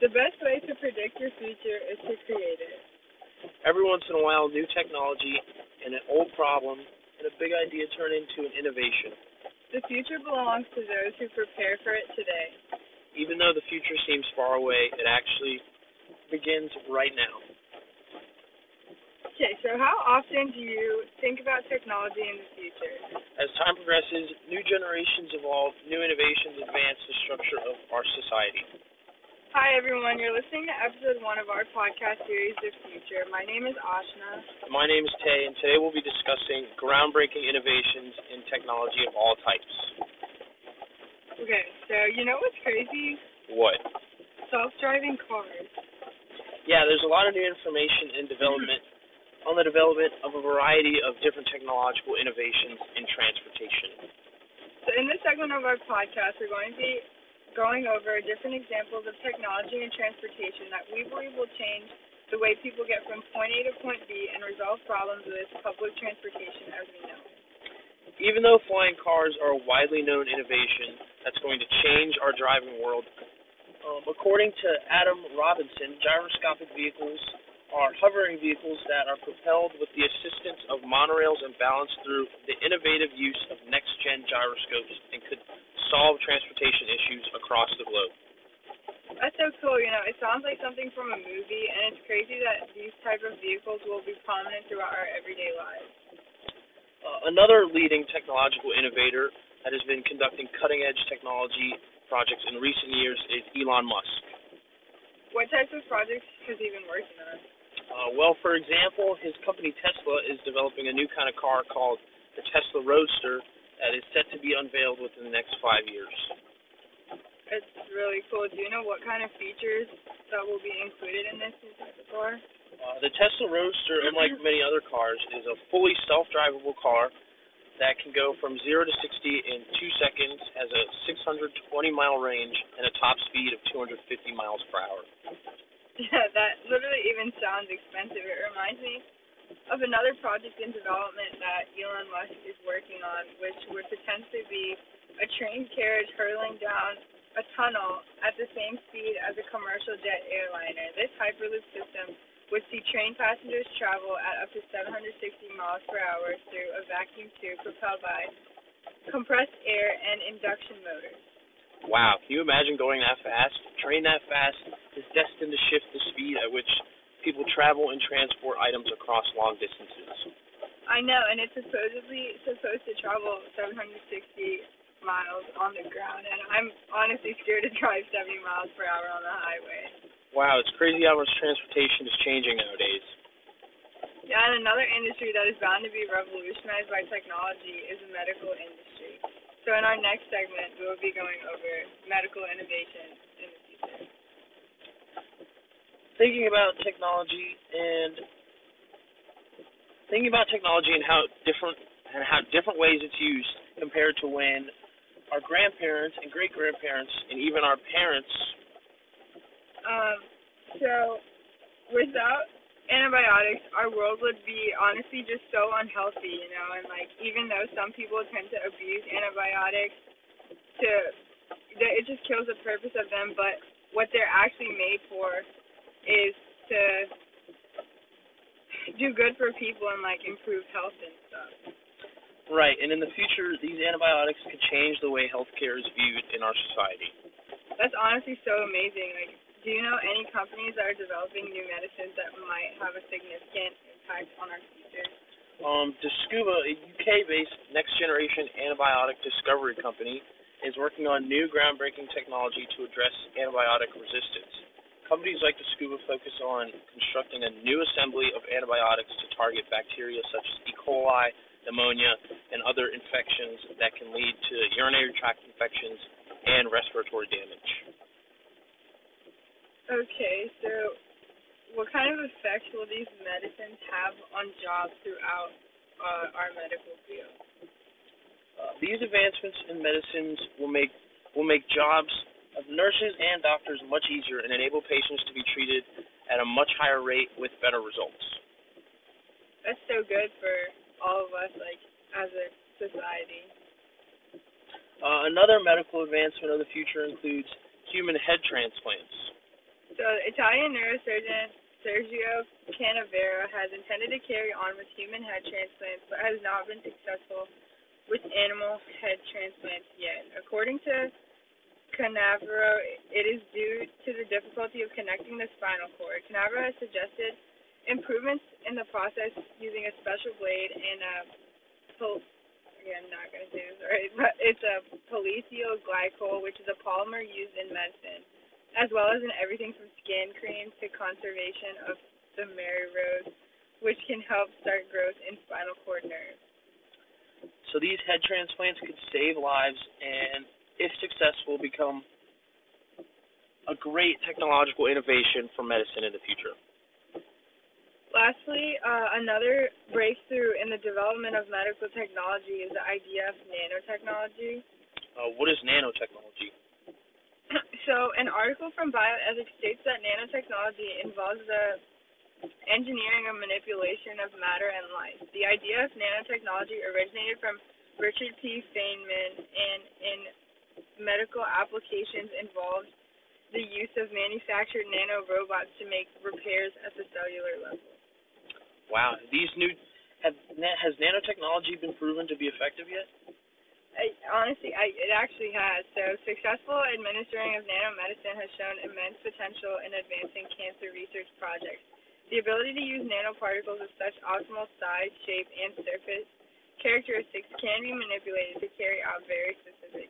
The best way to predict your future is to create it. Every once in a while, new technology and an old problem and a big idea turn into an innovation. The future belongs to those who prepare for it today. Even though the future seems far away, it actually begins right now. Okay, so how often do you think about technology in the future? As time progresses, new generations evolve, new innovations advance the structure of our society. Hi, everyone. You're listening to episode one of our podcast series, The Future. My name is Ashna. My name is Tay, and today we'll be discussing groundbreaking innovations in technology of all types. Okay, so you know what's crazy? What? Self-driving cars. Yeah, there's a lot of new information and development on the development of a variety of different technological innovations in transportation. So in this segment of our podcast, we're going to be going over different examples of technology and transportation that we believe will change the way people get from point A to point B and resolve problems with public transportation as we know. Even though flying cars are a widely known innovation that's going to change our driving world, um, according to Adam Robinson, gyroscopic vehicles are hovering vehicles that are propelled with the assistance of monorails and balanced through the innovative use of next gen gyroscopes and could solve transportation issues across the globe. That's so cool. You know, it sounds like something from a movie, and it's crazy that these type of vehicles will be prominent throughout our everyday lives. Uh, another leading technological innovator that has been conducting cutting edge technology projects in recent years is Elon Musk. What types of projects has he been working on? Uh, well, for example, his company Tesla is developing a new kind of car called the Tesla Roadster that is set to be unveiled within the next five years. It's really cool. Do you know what kind of features that will be included in this new type of car? Uh, the Tesla Roadster, unlike many other cars, is a fully self-drivable car that can go from 0 to 60 in 2 seconds, has a 620 mile range, and a top speed of 250 miles per hour. Yeah, that literally even sounds expensive. It reminds me of another project in development that Elon Musk is working on, which would potentially be a train carriage hurtling down a tunnel at the same speed as a commercial jet airliner. This Hyperloop system would see train passengers travel at up to 760 miles per hour through a vacuum tube propelled by compressed air and induction motors. Wow, can you imagine going that fast? Train that fast is destined to shift the speed at which people travel and transport items across long distances. I know, and it's supposedly supposed to travel 760 miles on the ground, and I'm honestly scared to drive 70 miles per hour on the highway. Wow, it's crazy how much transportation is changing nowadays. Yeah, and another industry that is bound to be revolutionized by technology is the medical industry. So in our next segment, we will be going over medical innovation in the future. Thinking about technology and thinking about technology and how different and how different ways it's used compared to when our grandparents and great grandparents and even our parents. Um, so without antibiotics, our world would be honestly just so unhealthy, you know, and like even though some people tend to abuse antibiotics to that it just kills the purpose of them, but what they're actually made for is to do good for people and like improve health and stuff. Right, and in the future, these antibiotics could change the way healthcare is viewed in our society. That's honestly so amazing. Like do you know any companies that are developing new medicines that might have a significant impact on our future? Um, Discuva, a UK-based next-generation antibiotic discovery company, is working on new groundbreaking technology to address antibiotic resistance. Companies like Discuva focus on constructing a new assembly of antibiotics to target bacteria such as E. coli, pneumonia, and other infections that can lead to urinary tract infections and respiratory damage. Okay, so what kind of effect will these medicines have on jobs throughout uh, our medical field? Uh, these advancements in medicines will make will make jobs of nurses and doctors much easier and enable patients to be treated at a much higher rate with better results. That's so good for all of us, like as a society. Uh, another medical advancement of the future includes human head transplants. So Italian neurosurgeon Sergio Canavero has intended to carry on with human head transplants, but has not been successful with animal head transplants yet. According to Canavero, it is due to the difficulty of connecting the spinal cord. Canavero has suggested improvements in the process using a special blade and a pol- again, not going to say this right, but it's a polyethyl glycol, which is a polymer used in medicine as well as in everything from skin creams to conservation of the Mary Rose, which can help start growth in spinal cord nerves. So these head transplants could save lives and, if successful, become a great technological innovation for medicine in the future. Lastly, uh, another breakthrough in the development of medical technology is the idea of nanotechnology. Uh, what is nanotechnology? So, an article from Bioethics states that nanotechnology involves the engineering and manipulation of matter and life. The idea of nanotechnology originated from Richard P. Feynman and in medical applications involves the use of manufactured nanorobots to make repairs at the cellular level. Wow, these new have has nanotechnology been proven to be effective yet? I, honestly, I, it actually has. So, successful administering of nanomedicine has shown immense potential in advancing cancer research projects. The ability to use nanoparticles of such optimal size, shape, and surface characteristics can be manipulated to carry out very specific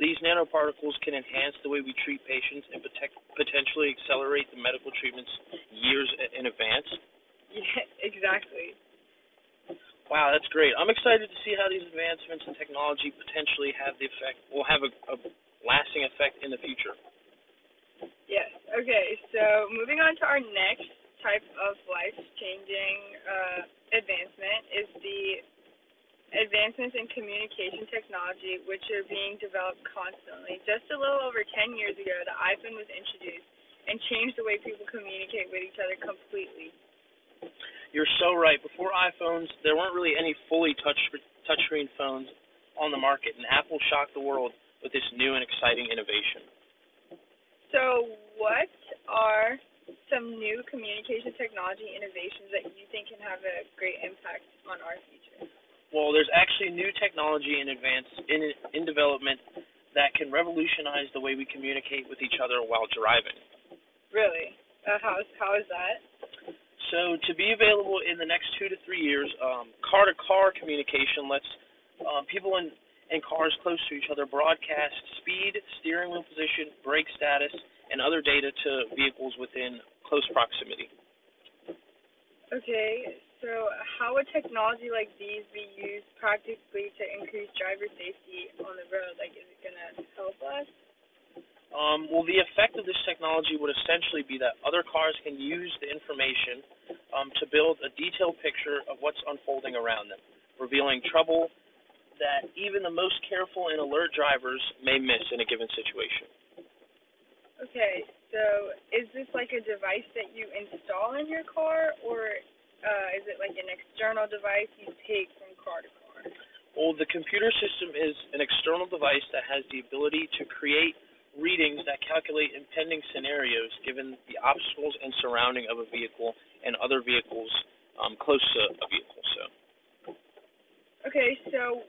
these nanoparticles can enhance the way we treat patients and potentially accelerate the medical treatments years in advance? Yeah, exactly. Wow, that's great. I'm excited to see how these advancements in technology potentially have the effect will have a, a lasting effect in the future. Yes. Okay. So moving on to our next type of life-changing uh, advancement is the advancements in communication technology, which are being developed constantly. Just a little over 10 years ago, the iPhone was introduced and changed the way people communicate with each other completely. You're so right. Before iPhones, there weren't really any fully touch touchscreen phones on the market, and Apple shocked the world with this new and exciting innovation. So, what are some new communication technology innovations that you think can have a great impact on our future? Well, there's actually new technology in advance in in development that can revolutionize the way we communicate with each other while driving. Really? Uh, how how is that? So to be available in the next two to three years, car to car communication lets um, people in, in cars close to each other broadcast speed, steering wheel position, brake status, and other data to vehicles within close proximity. Okay, so how would technology like these be used practically to increase driver safety on the road? Like, is it going to help us? Um, well, the effect of this technology would essentially be that other cars can use the information um, to build a detailed picture of what's unfolding around them, revealing trouble that even the most careful and alert drivers may miss in a given situation. Okay, so is this like a device that you install in your car, or uh, is it like an external device you take from car to car? Well, the computer system is an external device that has the ability to create readings that calculate impending scenarios given the obstacles and surrounding of a vehicle and other vehicles um, close to a vehicle. So. Okay, so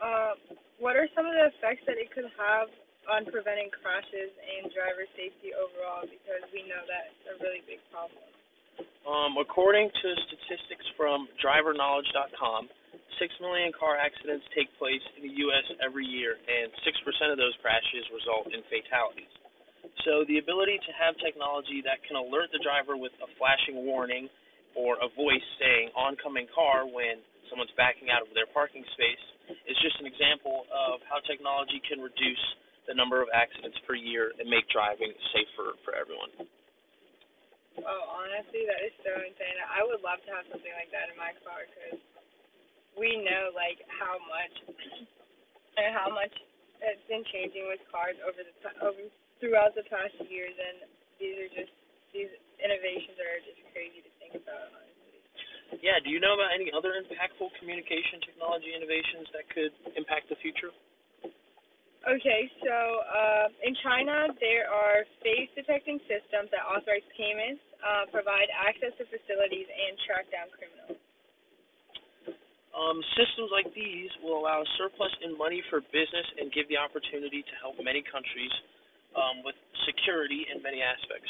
uh, what are some of the effects that it could have on preventing crashes and driver safety overall? Because we know that's a really big problem. Um, according to statistics from DriverKnowledge.com, 6 million car accidents take place in the U.S. every year, and 6% of those crashes result in fatalities. So, the ability to have technology that can alert the driver with a flashing warning or a voice saying oncoming car when someone's backing out of their parking space is just an example of how technology can reduce the number of accidents per year and make driving safer for everyone. Oh, honestly, that is so insane. I would love to have something like that in my car because we know like how much and how much it's been changing with cars over the over throughout the past years, and these are just these innovations are just crazy to think about. Yeah. Do you know about any other impactful communication technology innovations that could impact the future? Okay, so uh, in China, there are face detecting systems that authorize payments, uh, provide access to facilities, and track down criminals. Um, systems like these will allow surplus in money for business and give the opportunity to help many countries um, with security in many aspects.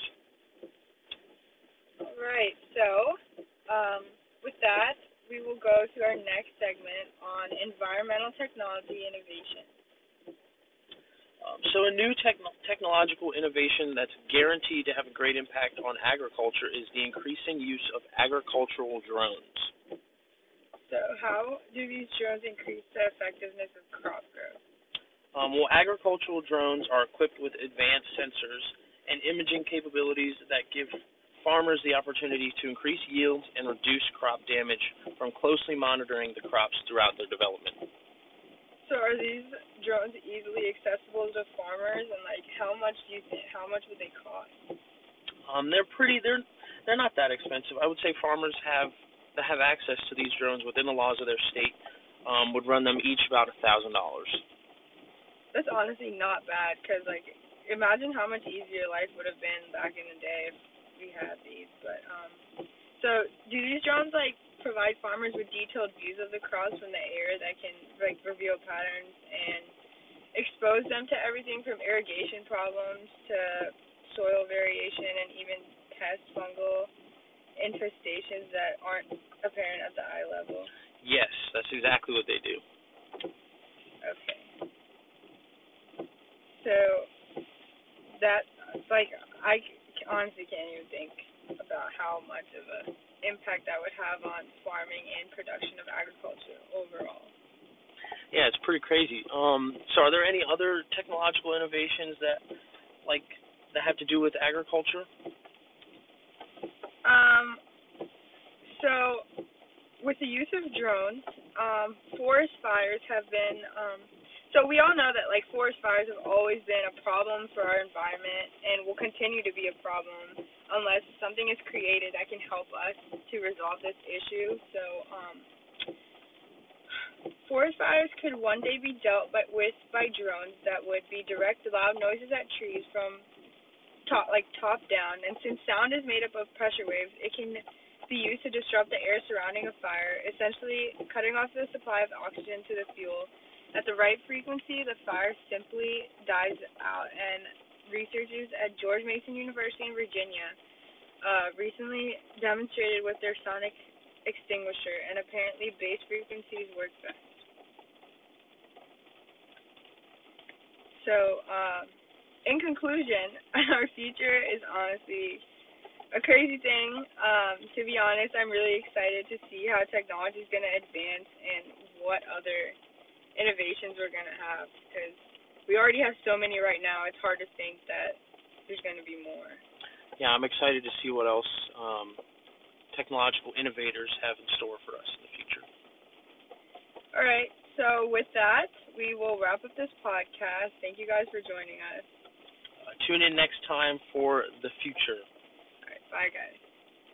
All right, so um, with that, we will go to our next segment on environmental technology innovation. Um, so, a new techn- technological innovation that's guaranteed to have a great impact on agriculture is the increasing use of agricultural drones. So, how do these drones increase the effectiveness of crop growth? Um, well, agricultural drones are equipped with advanced sensors and imaging capabilities that give farmers the opportunity to increase yields and reduce crop damage from closely monitoring the crops throughout their development. So, are these drones easily accessible to farmers, and like, how much do you think? How much would they cost? Um, they're pretty. They're they're not that expensive. I would say farmers have that have access to these drones within the laws of their state um, would run them each about a thousand dollars. That's honestly not bad, cause like, imagine how much easier life would have been back in the day if we had these. But um, so do these drones like provide farmers with detailed views of the crops from the air that can like reveal patterns and expose them to everything from irrigation problems to soil variation and even pest fungal infestations that aren't apparent at the eye level. Yes, that's exactly what they do. Okay. So that like I honestly can't even think about how much of a impact that would have on farming and production of agriculture overall. Yeah, it's pretty crazy. Um, so, are there any other technological innovations that, like, that have to do with agriculture? Um, so, with the use of drones, um, forest fires have been. Um, so we all know that like forest fires have always been a problem for our environment and will continue to be a problem unless something is created that can help us to resolve this issue. So, um, forest fires could one day be dealt by, with by drones that would be direct loud noises at trees from top, like top down. And since sound is made up of pressure waves, it can be used to disrupt the air surrounding a fire, essentially cutting off the supply of oxygen to the fuel. At the right frequency, the fire simply dies out, and researchers at George Mason University in Virginia uh, recently demonstrated with their sonic extinguisher, and apparently bass frequencies work best. So, um, in conclusion, our future is honestly a crazy thing. Um, to be honest, I'm really excited to see how technology is going to advance and what other innovations we're going to have because we already have so many right now. It's hard to think that there's going to be more. Yeah, I'm excited to see what else um, technological innovators have in store for us in the future. All right. So with that, we will wrap up this podcast. Thank you guys for joining us. Uh, tune in next time for the future. All right. Bye, guys.